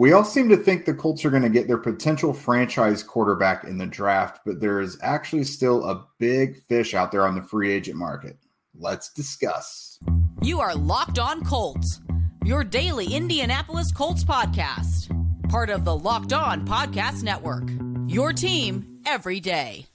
We all seem to think the Colts are going to get their potential franchise quarterback in the draft, but there is actually still a big fish out there on the free agent market. Let's discuss. You are Locked On Colts, your daily Indianapolis Colts podcast, part of the Locked On Podcast Network. Your team every day.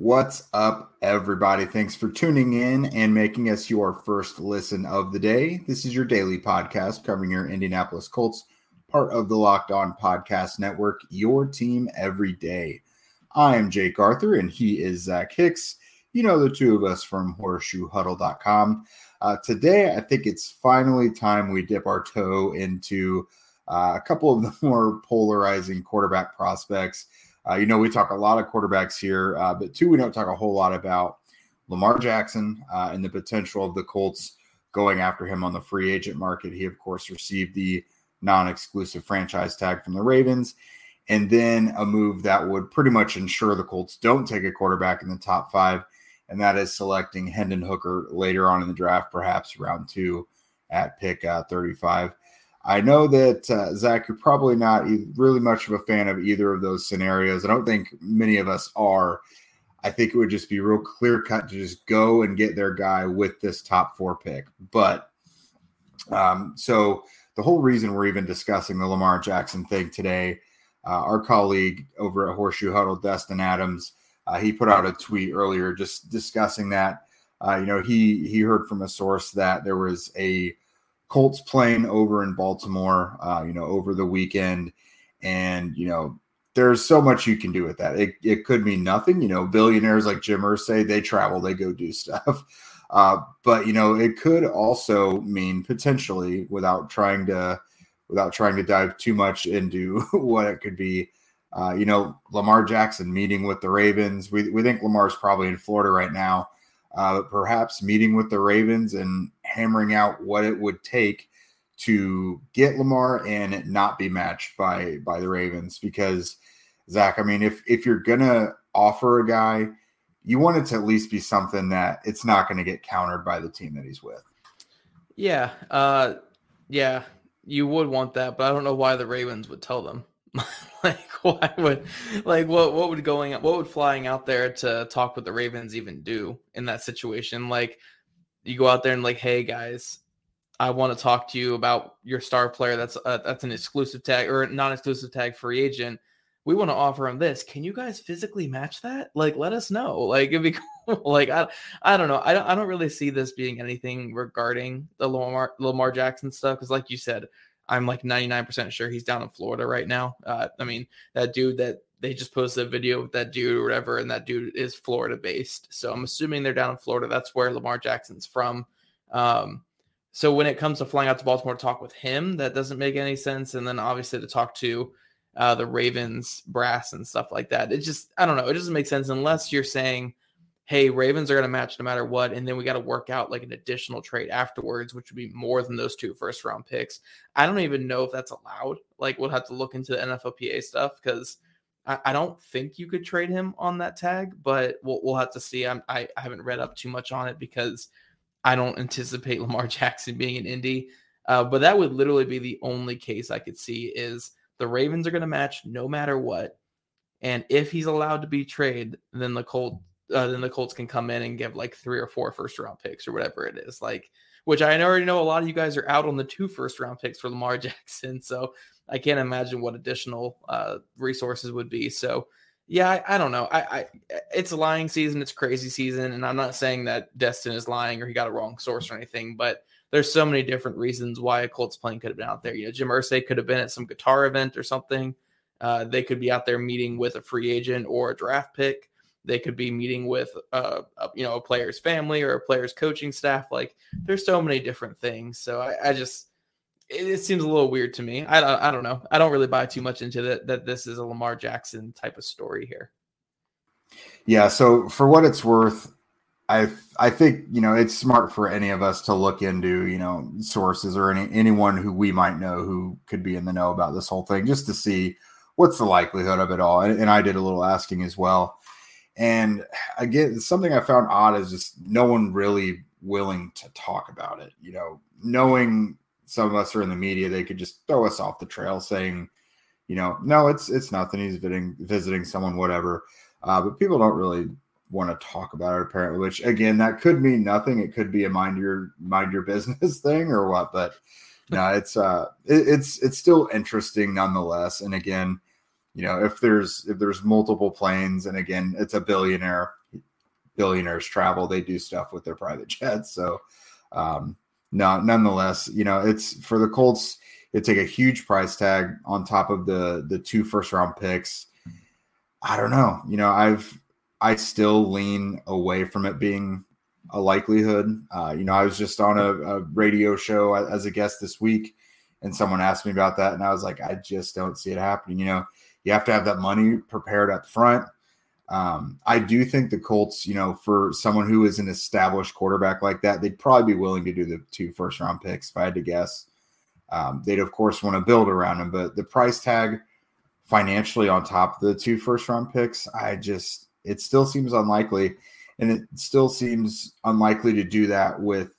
What's up, everybody? Thanks for tuning in and making us your first listen of the day. This is your daily podcast covering your Indianapolis Colts, part of the Locked On Podcast Network, your team every day. I am Jake Arthur, and he is Zach Hicks. You know the two of us from horseshoehuddle.com. Uh, today, I think it's finally time we dip our toe into uh, a couple of the more polarizing quarterback prospects uh, you know, we talk a lot of quarterbacks here, uh, but two, we don't talk a whole lot about Lamar Jackson uh, and the potential of the Colts going after him on the free agent market. He, of course, received the non exclusive franchise tag from the Ravens, and then a move that would pretty much ensure the Colts don't take a quarterback in the top five, and that is selecting Hendon Hooker later on in the draft, perhaps round two at pick uh, 35. I know that uh, Zach, you're probably not really much of a fan of either of those scenarios. I don't think many of us are. I think it would just be real clear cut to just go and get their guy with this top four pick. But um, so the whole reason we're even discussing the Lamar Jackson thing today, uh, our colleague over at Horseshoe Huddle, Destin Adams, uh, he put out a tweet earlier just discussing that. Uh, you know, he he heard from a source that there was a Colts playing over in Baltimore, uh, you know, over the weekend. And, you know, there's so much you can do with that. It, it could mean nothing. You know, billionaires like Jim Irsay, they travel, they go do stuff. Uh, but, you know, it could also mean potentially without trying to, without trying to dive too much into what it could be, uh, you know, Lamar Jackson meeting with the Ravens. We, we think Lamar's probably in Florida right now uh, perhaps meeting with the Ravens and hammering out what it would take to get Lamar and not be matched by by the Ravens. Because Zach, I mean, if if you're gonna offer a guy, you want it to at least be something that it's not going to get countered by the team that he's with. Yeah, uh, yeah, you would want that, but I don't know why the Ravens would tell them. like why would like what what would going what would flying out there to talk with the Ravens even do in that situation? Like you go out there and like, hey guys, I want to talk to you about your star player that's uh, that's an exclusive tag or non-exclusive tag free agent. We want to offer him this. Can you guys physically match that? Like, let us know. Like, it'd be cool. like, I, I don't know. I don't, I don't really see this being anything regarding the Lamar Lamar Jackson stuff because, like you said, I'm like 99% sure he's down in Florida right now. Uh, I mean, that dude that they just posted a video with that dude or whatever, and that dude is Florida based. So I'm assuming they're down in Florida. That's where Lamar Jackson's from. Um, so when it comes to flying out to Baltimore to talk with him, that doesn't make any sense. And then obviously to talk to uh, the Ravens brass and stuff like that, it just I don't know. It doesn't make sense unless you're saying hey, Ravens are going to match no matter what. And then we got to work out like an additional trade afterwards, which would be more than those two first round picks. I don't even know if that's allowed. Like, we'll have to look into the NFLPA stuff because I, don't think you could trade him on that tag, but we'll, we'll have to see. I'm, I, I haven't read up too much on it because I don't anticipate Lamar Jackson being an Indy. Uh, but that would literally be the only case I could see is the Ravens are going to match no matter what. And if he's allowed to be traded, then the Colts uh, then the Colts can come in and give like three or four first round picks or whatever it is. Like, which I already know a lot of you guys are out on the two first round picks for Lamar Jackson. So I can't imagine what additional uh, resources would be. So yeah, I, I don't know. I, I, it's a lying season. It's crazy season, and I'm not saying that Destin is lying or he got a wrong source or anything, but there's so many different reasons why a Colts plane could have been out there. You know, Jim Irsay could have been at some guitar event or something. Uh, they could be out there meeting with a free agent or a draft pick. They could be meeting with, uh, a, you know, a player's family or a player's coaching staff. Like, there's so many different things. So I, I just, it, it, seems a little weird to me. I, I don't know. I don't really buy too much into that. That this is a Lamar Jackson type of story here. Yeah. So for what it's worth, I I think you know it's smart for any of us to look into you know sources or any anyone who we might know who could be in the know about this whole thing just to see what's the likelihood of it all. And, and I did a little asking as well. And again, something I found odd is just no one really willing to talk about it. You know, knowing some of us are in the media, they could just throw us off the trail saying, you know, no, it's it's nothing. He's visiting visiting someone, whatever. Uh, but people don't really want to talk about it apparently. Which again, that could mean nothing. It could be a mind your mind your business thing or what. But no, it's uh, it, it's it's still interesting nonetheless. And again, you know, if there's if there's multiple planes, and again, it's a billionaire billionaires travel, they do stuff with their private jets. So, um, no, nonetheless, you know, it's for the Colts. It take a huge price tag on top of the the two first round picks. I don't know. You know, I've I still lean away from it being a likelihood. Uh, you know, I was just on a, a, radio show as a guest this week, and someone asked me about that, and I was like, I just don't see it happening. You know, you have to have that money prepared up front. Um, I do think the Colts, you know, for someone who is an established quarterback like that, they'd probably be willing to do the two first round picks if I had to guess. Um, they'd of course want to build around him, but the price tag financially on top of the two first round picks, I just it still seems unlikely, and it still seems unlikely to do that with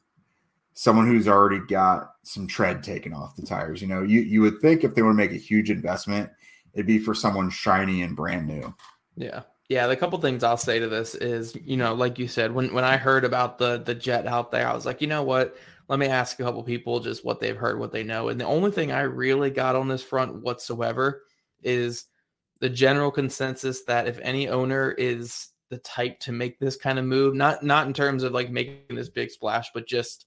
someone who's already got some tread taken off the tires. You know, you you would think if they want to make a huge investment, it'd be for someone shiny and brand new. Yeah. Yeah, the couple things I'll say to this is, you know, like you said, when when I heard about the the jet out there, I was like, you know what? Let me ask a couple people just what they've heard, what they know. And the only thing I really got on this front whatsoever is the general consensus that if any owner is the type to make this kind of move, not not in terms of like making this big splash, but just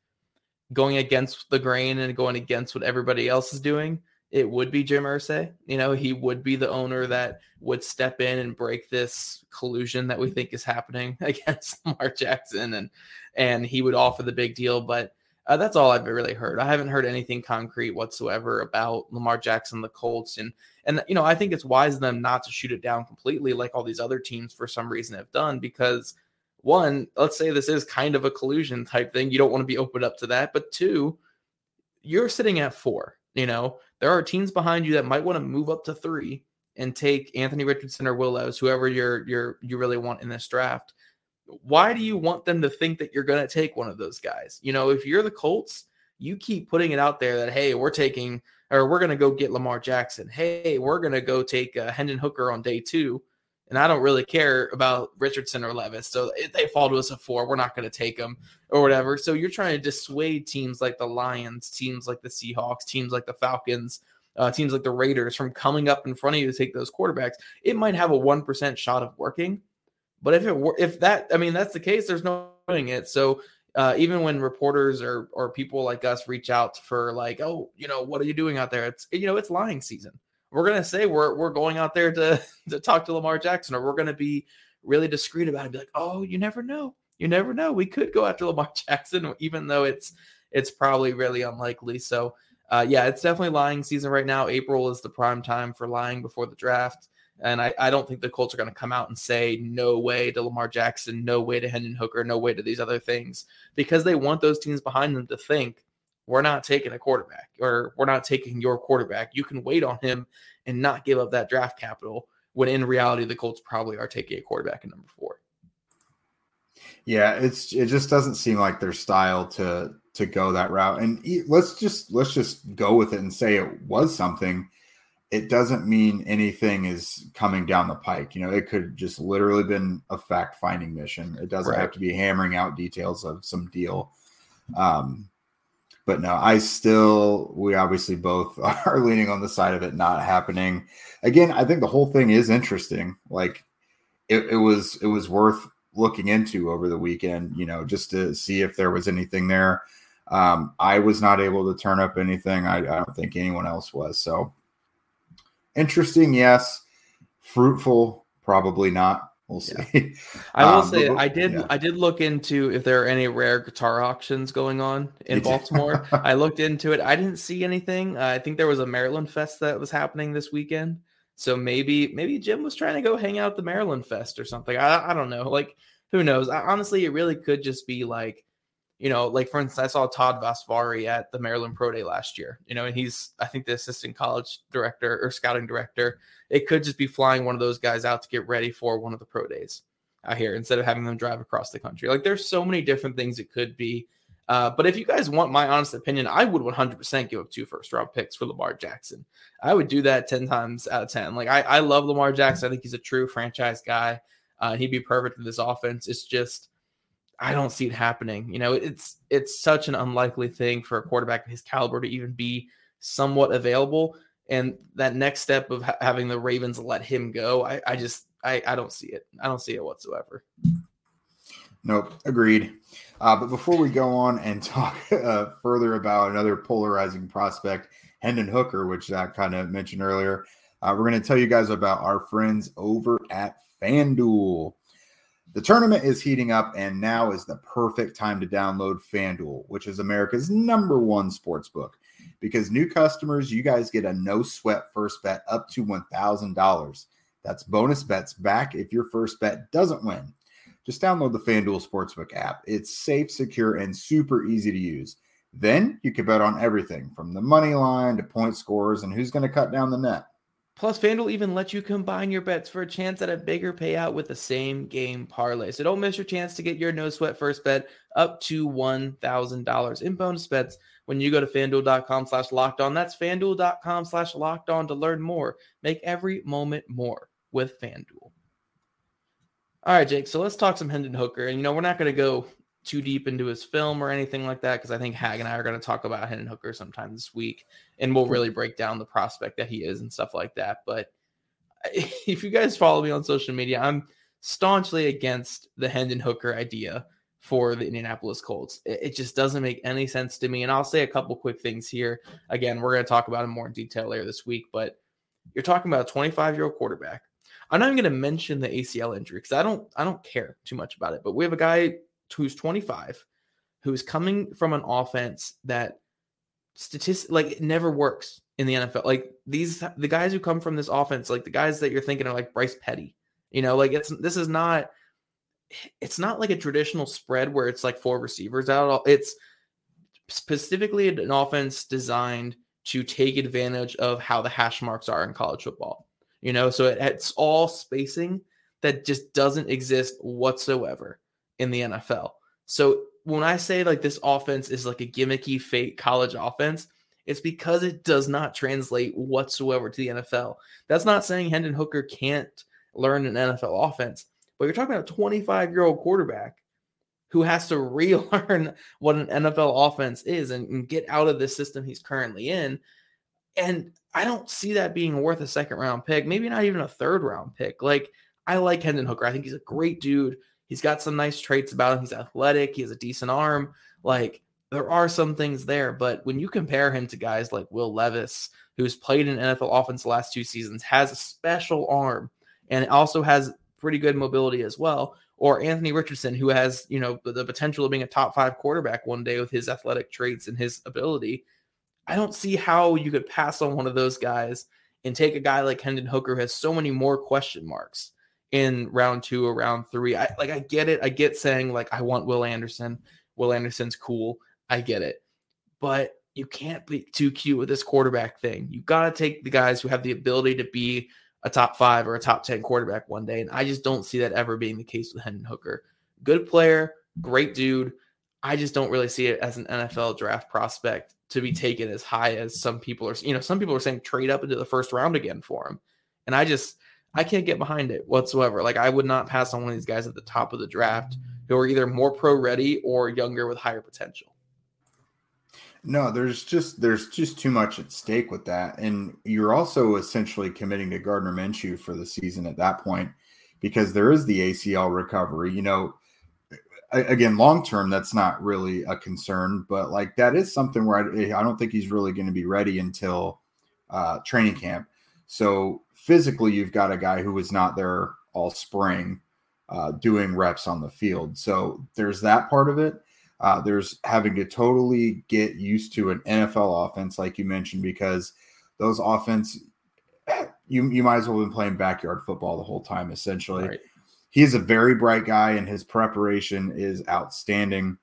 going against the grain and going against what everybody else is doing, it would be Jim Irsay. You know, he would be the owner that would step in and break this collusion that we think is happening against Lamar Jackson, and and he would offer the big deal. But uh, that's all I've really heard. I haven't heard anything concrete whatsoever about Lamar Jackson, the Colts, and and you know I think it's wise of them not to shoot it down completely like all these other teams for some reason have done because one, let's say this is kind of a collusion type thing. You don't want to be open up to that, but two, you're sitting at four. You know, there are teams behind you that might want to move up to three and take Anthony Richardson or Will Levis, whoever you're you're you really want in this draft. Why do you want them to think that you're going to take one of those guys? You know, if you're the Colts, you keep putting it out there that hey, we're taking or we're going to go get Lamar Jackson. Hey, we're going to go take uh, Hendon Hooker on day two and I don't really care about Richardson or Levis. So if they fall to us at four, we're not going to take them or whatever. So you're trying to dissuade teams like the Lions, teams like the Seahawks, teams like the Falcons, uh, teams like the Raiders from coming up in front of you to take those quarterbacks. It might have a one percent shot of working, but if it were, if that, I mean, that's the case. There's no doing it. So uh, even when reporters or or people like us reach out for like, oh, you know, what are you doing out there? It's you know, it's lying season we're gonna say we're we're going out there to to talk to Lamar Jackson, or we're gonna be really discreet about it. Be like, oh, you never know, you never know. We could go after Lamar Jackson, even though it's it's probably really unlikely. So, uh, yeah, it's definitely lying season right now. April is the prime time for lying before the draft. And I, I don't think the Colts are going to come out and say no way to Lamar Jackson, no way to Hendon Hooker, no way to these other things because they want those teams behind them to think we're not taking a quarterback or we're not taking your quarterback. You can wait on him and not give up that draft capital when in reality the Colts probably are taking a quarterback in number four. Yeah, it's it just doesn't seem like their style to to go that route. And let's just let's just go with it and say it was something. It doesn't mean anything is coming down the pike. You know, it could just literally been a fact finding mission. It doesn't right. have to be hammering out details of some deal. Um, but no, I still, we obviously both are leaning on the side of it not happening. Again, I think the whole thing is interesting. Like it, it was, it was worth looking into over the weekend, you know, just to see if there was anything there. Um, I was not able to turn up anything. I, I don't think anyone else was. So interesting, yes. Fruitful, probably not. We'll see. Yeah. I will um, say I did yeah. I did look into if there are any rare guitar auctions going on in Baltimore. I looked into it. I didn't see anything. Uh, I think there was a Maryland Fest that was happening this weekend. So maybe maybe Jim was trying to go hang out at the Maryland Fest or something. I, I don't know. Like who knows? I, honestly, it really could just be like, you know, like for instance, I saw Todd Vasvari at the Maryland Pro Day last year. You know, and he's I think the assistant college director or scouting director. It could just be flying one of those guys out to get ready for one of the pro days out here instead of having them drive across the country. Like there's so many different things it could be. Uh, but if you guys want my honest opinion, I would 100% give up two first round picks for Lamar Jackson. I would do that 10 times out of 10. Like, I, I love Lamar Jackson. I think he's a true franchise guy. Uh, he'd be perfect in this offense. It's just, I don't see it happening. You know, it's it's such an unlikely thing for a quarterback of his caliber to even be somewhat available. And that next step of ha- having the Ravens let him go, I, I just I, I don't see it. I don't see it whatsoever. Nope, agreed. Uh, but before we go on and talk uh, further about another polarizing prospect, Hendon Hooker, which I kind of mentioned earlier, uh, we're going to tell you guys about our friends over at FanDuel. The tournament is heating up, and now is the perfect time to download FanDuel, which is America's number one sports book. Because new customers, you guys get a no sweat first bet up to $1,000. That's bonus bets back if your first bet doesn't win. Just download the FanDuel Sportsbook app. It's safe, secure, and super easy to use. Then you can bet on everything from the money line to point scores and who's going to cut down the net. Plus, FanDuel even lets you combine your bets for a chance at a bigger payout with the same game parlay. So don't miss your chance to get your no sweat first bet up to $1,000 in bonus bets when you go to fanduel.com slash locked on. That's fanduel.com slash locked on to learn more. Make every moment more with FanDuel. All right, Jake. So let's talk some Hendon Hooker. And, you know, we're not going to go too deep into his film or anything like that because I think Hag and I are going to talk about Hendon Hooker sometime this week and we'll really break down the prospect that he is and stuff like that. But if you guys follow me on social media, I'm staunchly against the Hendon Hooker idea for the Indianapolis Colts. It, just doesn't make any sense to me. And I'll say a couple quick things here. Again, we're going to talk about it more in detail later this week, but you're talking about a 25 year old quarterback I'm not even going to mention the ACL injury because I don't I don't care too much about it. But we have a guy who's 25 who's coming from an offense that statistic like it never works in the NFL. Like these the guys who come from this offense, like the guys that you're thinking are like Bryce Petty. You know, like it's this is not it's not like a traditional spread where it's like four receivers out. At all. It's specifically an offense designed to take advantage of how the hash marks are in college football you know, so it, it's all spacing that just doesn't exist whatsoever in the NFL. So when I say like this offense is like a gimmicky fake college offense, it's because it does not translate whatsoever to the NFL. That's not saying Hendon Hooker can't learn an NFL offense, but you're talking about a 25 year old quarterback who has to relearn what an NFL offense is and, and, get out of the system he's currently in. And I don't see that being worth a second round pick, maybe not even a third round pick. Like, I like Hendon Hooker. I think he's a great dude. He's got some nice traits about him. He's athletic, he has a decent arm. Like, there are some things there, but when you compare him to guys like Will Levis, who's played in NFL offense the last two seasons, has a special arm and also has pretty good mobility as well, or Anthony Richardson, who has, you know, the potential of being a top five quarterback one day with his athletic traits and his ability. I don't see how you could pass on one of those guys and take a guy like Hendon Hooker who has so many more question marks in round two or round three. I like I get it. I get saying like I want Will Anderson. Will Anderson's cool. I get it. But you can't be too cute with this quarterback thing. You got to take the guys who have the ability to be a top five or a top 10 quarterback one day. And I just don't see that ever being the case with Hendon Hooker. Good player, great dude. I just don't really see it as an NFL draft prospect to be taken as high as some people are. You know, some people are saying trade up into the first round again for him, and I just I can't get behind it whatsoever. Like I would not pass on one of these guys at the top of the draft who are either more pro ready or younger with higher potential. No, there's just there's just too much at stake with that, and you're also essentially committing to Gardner Minshew for the season at that point because there is the ACL recovery. You know, again, long term, that's not really a concern, but like that is something where I, I don't think he's really going to be ready until uh, training camp. So physically, you've got a guy who was not there all spring uh, doing reps on the field. So there's that part of it. Uh, there's having to totally get used to an NFL offense, like you mentioned, because those offense, you you might as well have been playing backyard football the whole time, essentially. Right he is a very bright guy, and his preparation is outstanding.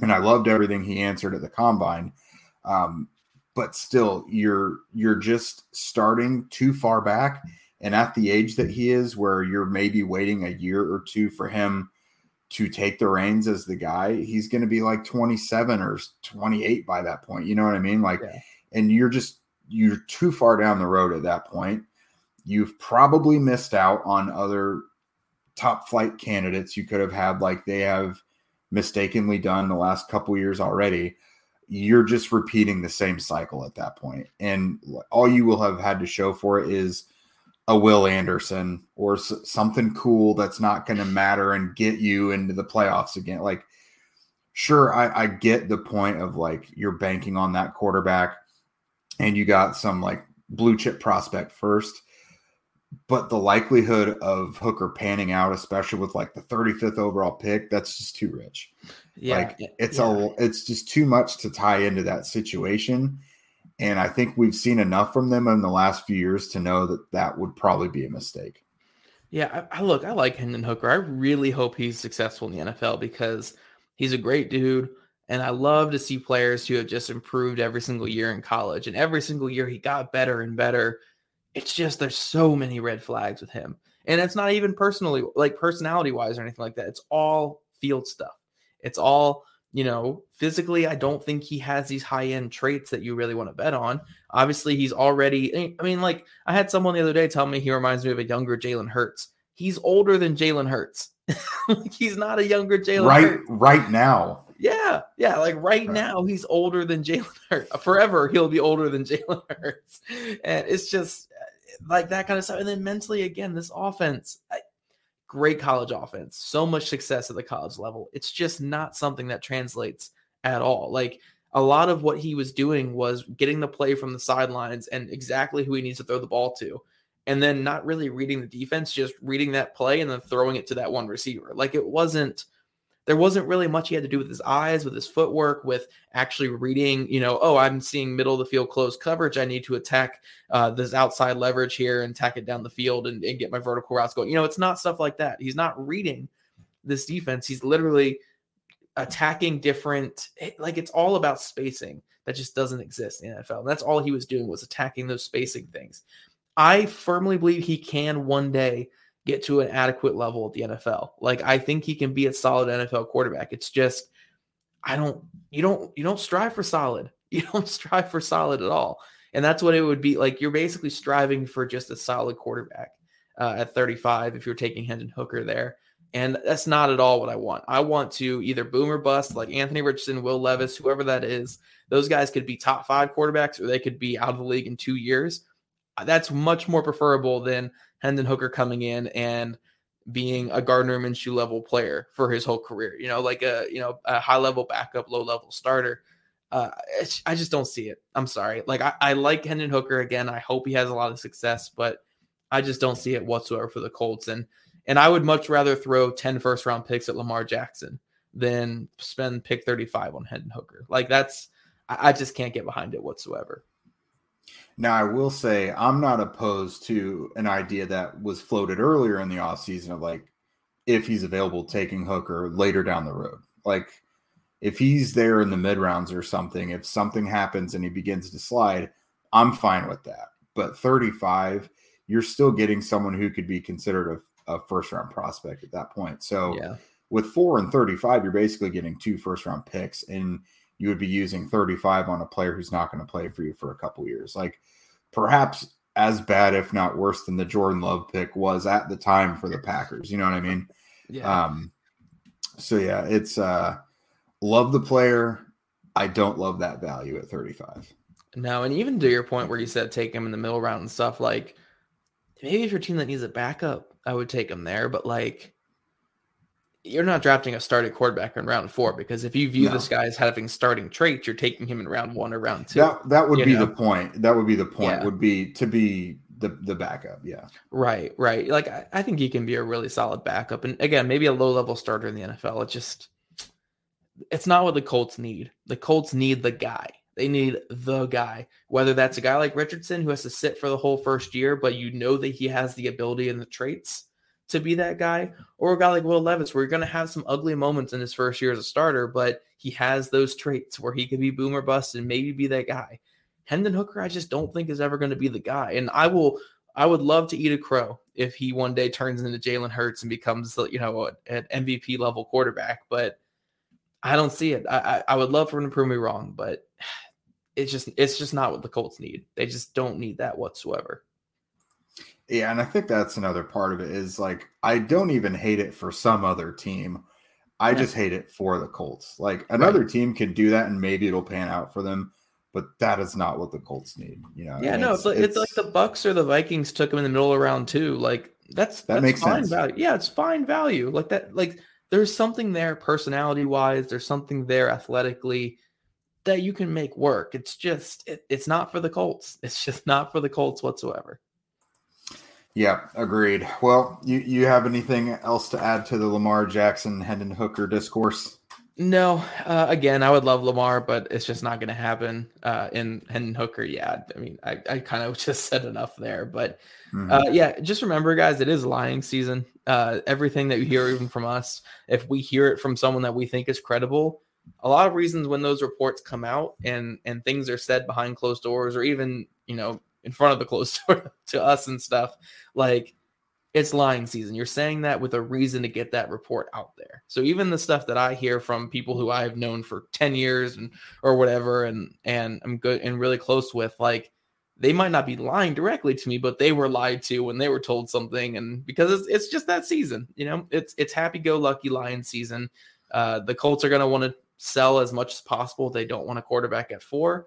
And I loved everything he answered at the combine. Um, but still, you're you're just starting too far back, and at the age that he is, where you're maybe waiting a year or two for him to take the reins as the guy, he's going to be like 27 or 28 by that point. You know what I mean? Like, yeah. and you're just, you're too far down the road at that point. You've probably missed out on other top flight candidates you could have had, like they have mistakenly done the last couple years already. You're just repeating the same cycle at that point. And all you will have had to show for it is, a Will Anderson or something cool that's not going to matter and get you into the playoffs again. Like, sure, I, I get the point of like you're banking on that quarterback and you got some like blue chip prospect first, but the likelihood of Hooker panning out, especially with like the 35th overall pick, that's just too rich. Yeah, like it's yeah. a it's just too much to tie into that situation. And I think we've seen enough from them in the last few years to know that that would probably be a mistake. Yeah, I, I look, I like Hendon Hooker. I really hope he's successful in the NFL because he's a great dude. And I love to see players who have just improved every single year in college. And every single year he got better and better. It's just there's so many red flags with him. And it's not even personally like personality wise or anything like that. It's all field stuff. It's all you know, physically, I don't think he has these high end traits that you really want to bet on. Obviously, he's already, eh, I mean, like I had someone the other day tell me he reminds me of a younger Jalen Hurts. He's older than Jalen Hurts. he's not a younger Jalen right, Hurts. Right now. Yeah. Yeah. Like right, right. now, he's older than Jalen Hurts. Forever, he'll be older than Jalen Hurts. And it's just like that kind of stuff. And then mentally, again, this offense, great college offense, so much success at the college level. It's just not something that translates at all. Like a lot of what he was doing was getting the play from the sidelines and exactly who he needs to throw the ball to. And then not really reading the defense, just reading that play and then throwing it to that one receiver. Like it wasn't there wasn't really much he had to do with his eyes, with his footwork, with actually reading, you know, oh, I'm seeing middle of the field close coverage. I need to attack uh, this outside leverage here and tack it down the field and, and get my vertical routes going. You know, it's not stuff like that. He's not reading this defense. He's literally attacking different, eh, like it's all about spacing that just doesn't exist in NFL. And that's all he was doing was attacking those spacing things. I firmly believe he can one day get to an adequate level at the NFL. Like I think he can be a solid NFL quarterback. It's just I don't you don't you don't strive for solid. You don't strive for solid at all. And that's what it would be like you're basically striving for just a solid quarterback uh, at 35 if you're taking Hendon Hooker there. And that's not at all what I want. I want to either boom or bust like Anthony Richardson, Will Levis, whoever that is. Those guys could be top 5 quarterbacks or they could be out of the league in 2 years. That's much more preferable than Hendon Hooker coming in and being a Gardner Minshew level player for his whole career. You know, like a you know a high level backup, low level starter. Uh, I just don't see it. I'm sorry. Like I, I like Hendon Hooker again. I hope he has a lot of success, but I just don't see it whatsoever for the Colts. And and I would much rather throw 10 first round picks at Lamar Jackson than spend pick 35 on Hendon Hooker. Like that's I, I just can't get behind it whatsoever. Now, I will say I'm not opposed to an idea that was floated earlier in the offseason of like if he's available taking Hooker later down the road. Like if he's there in the mid rounds or something, if something happens and he begins to slide, I'm fine with that. But 35, you're still getting someone who could be considered a, a first round prospect at that point. So yeah. with four and 35, you're basically getting two first round picks. And you would be using 35 on a player who's not going to play for you for a couple years. Like perhaps as bad, if not worse, than the Jordan Love pick was at the time for the Packers. You know what I mean? Yeah. Um, so yeah, it's uh love the player. I don't love that value at 35. No, and even to your point where you said take him in the middle round and stuff, like maybe if your team that needs a backup, I would take him there. But like you're not drafting a starting quarterback in round four because if you view no. this guy as having starting traits, you're taking him in round one or round two. That that would be know? the point. That would be the point. Yeah. Would be to be the the backup. Yeah. Right. Right. Like I, I think he can be a really solid backup, and again, maybe a low level starter in the NFL. It just it's not what the Colts need. The Colts need the guy. They need the guy, whether that's a guy like Richardson who has to sit for the whole first year, but you know that he has the ability and the traits to be that guy, or a guy like Will Levis, where you're going to have some ugly moments in his first year as a starter, but he has those traits where he could be boomer bust and maybe be that guy. Hendon Hooker, I just don't think is ever going to be the guy. And I will, I would love to eat a crow if he one day turns into Jalen Hurts and becomes, you know, an MVP level quarterback. But I don't see it. I, I, I would love for him to prove me wrong, but it's just, it's just not what the Colts need. They just don't need that whatsoever. Yeah, and I think that's another part of it is like I don't even hate it for some other team. I yeah. just hate it for the Colts. Like another right. team can do that and maybe it'll pan out for them, but that is not what the Colts need. You know. Yeah, no, it's, it's, it's, like the Bucs or the Vikings took them in the middle of round two. Like that's that that's makes fine sense. value. Yeah, it's fine value. Like that. Like there's something there personality wise. There's something there athletically that you can make work. It's just it, it's not for the Colts. It's just not for the Colts whatsoever. Yeah, agreed. Well, you you have anything else to add to the Lamar Jackson Hendon Hooker discourse? No. Uh, again, I would love Lamar, but it's just not going to happen. Uh, in Hendon Hooker, yeah. I mean, I, I kind of just said enough there, but mm-hmm. uh, yeah, just remember, guys, it is lying season. Uh, everything that you hear, even from us, if we hear it from someone that we think is credible, a lot of reasons when those reports come out and and things are said behind closed doors, or even you know in front of the closed door to us and stuff. Like it's lying season. You're saying that with a reason to get that report out there. So even the stuff that I hear from people who I've known for 10 years and or whatever and and I'm good and really close with like they might not be lying directly to me, but they were lied to when they were told something and because it's, it's just that season, you know. It's it's happy go lucky lion season. Uh the Colts are going to want to sell as much as possible. They don't want a quarterback at 4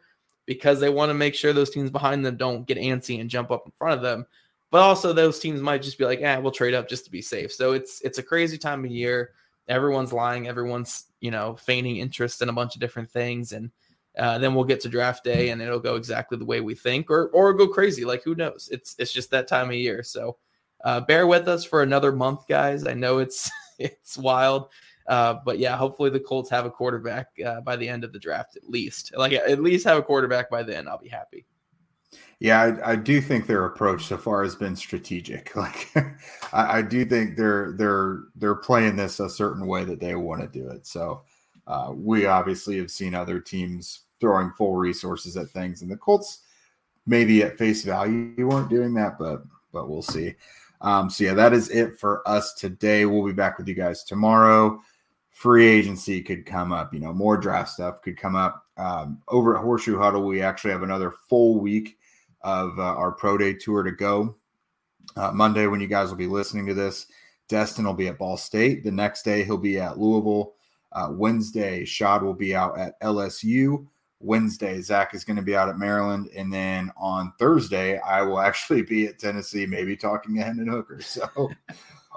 because they want to make sure those teams behind them don't get antsy and jump up in front of them. But also those teams might just be like, "Yeah, we'll trade up just to be safe." So it's it's a crazy time of year. Everyone's lying. Everyone's you know feigning interest in a bunch of different things, and uh, then we'll get to draft day, and it'll go exactly the way we think, or or go crazy. Like who knows? It's it's just that time of year. So uh, bear with us for another month, guys. I know it's it's wild. Uh, but yeah, hopefully the Colts have a quarterback uh, by the end of the draft, at least. Like at least have a quarterback by then. I'll be happy. Yeah, I, I do think their approach so far has been strategic. Like, I, I, do think they're they're they're playing this a certain way that they want to do it. So, uh, we obviously have seen other teams throwing full resources at things, and the Colts maybe at face value weren't doing that, but but we'll see. Um, so yeah, that is it for us today. We'll be back with you guys tomorrow free agency could come up. You know, more draft stuff could come up. Um, over at Horseshoe Huddle, we actually have another full week of uh, our pro day tour to go. Uh, Monday, when you guys will be listening to this, Destin will be at Ball State. The next day, he'll be at Louisville. Uh, Wednesday, Shad will be out at LSU. Wednesday, Zach is going to be out at Maryland. And then on Thursday, I will actually be at Tennessee, maybe talking to Hendon Hooker. So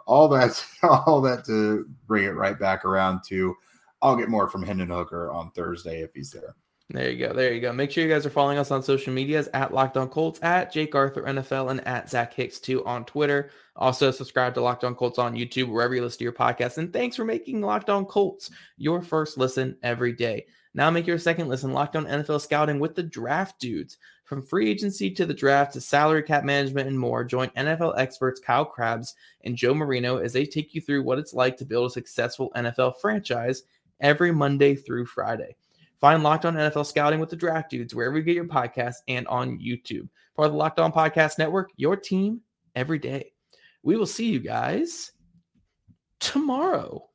all that all that to bring it right back around to I'll get more from Hendon Hooker on Thursday if he's there. There you go. There you go. Make sure you guys are following us on social medias at Locked On Colts, at Jake Arthur NFL, and at Zach Hicks too on Twitter. Also, subscribe to Locked On Colts on YouTube, wherever you listen to your podcast. And thanks for making Locked On Colts your first listen every day. Now make your second listen Locked On NFL Scouting with the Draft Dudes. From free agency to the draft to salary cap management and more, join NFL experts Kyle Crabbs and Joe Marino as they take you through what it's like to build a successful NFL franchise every Monday through Friday. Find Locked On NFL Scouting with the Draft Dudes wherever you get your podcasts and on YouTube. Part of the Locked On Podcast Network, your team every day. We will see you guys tomorrow.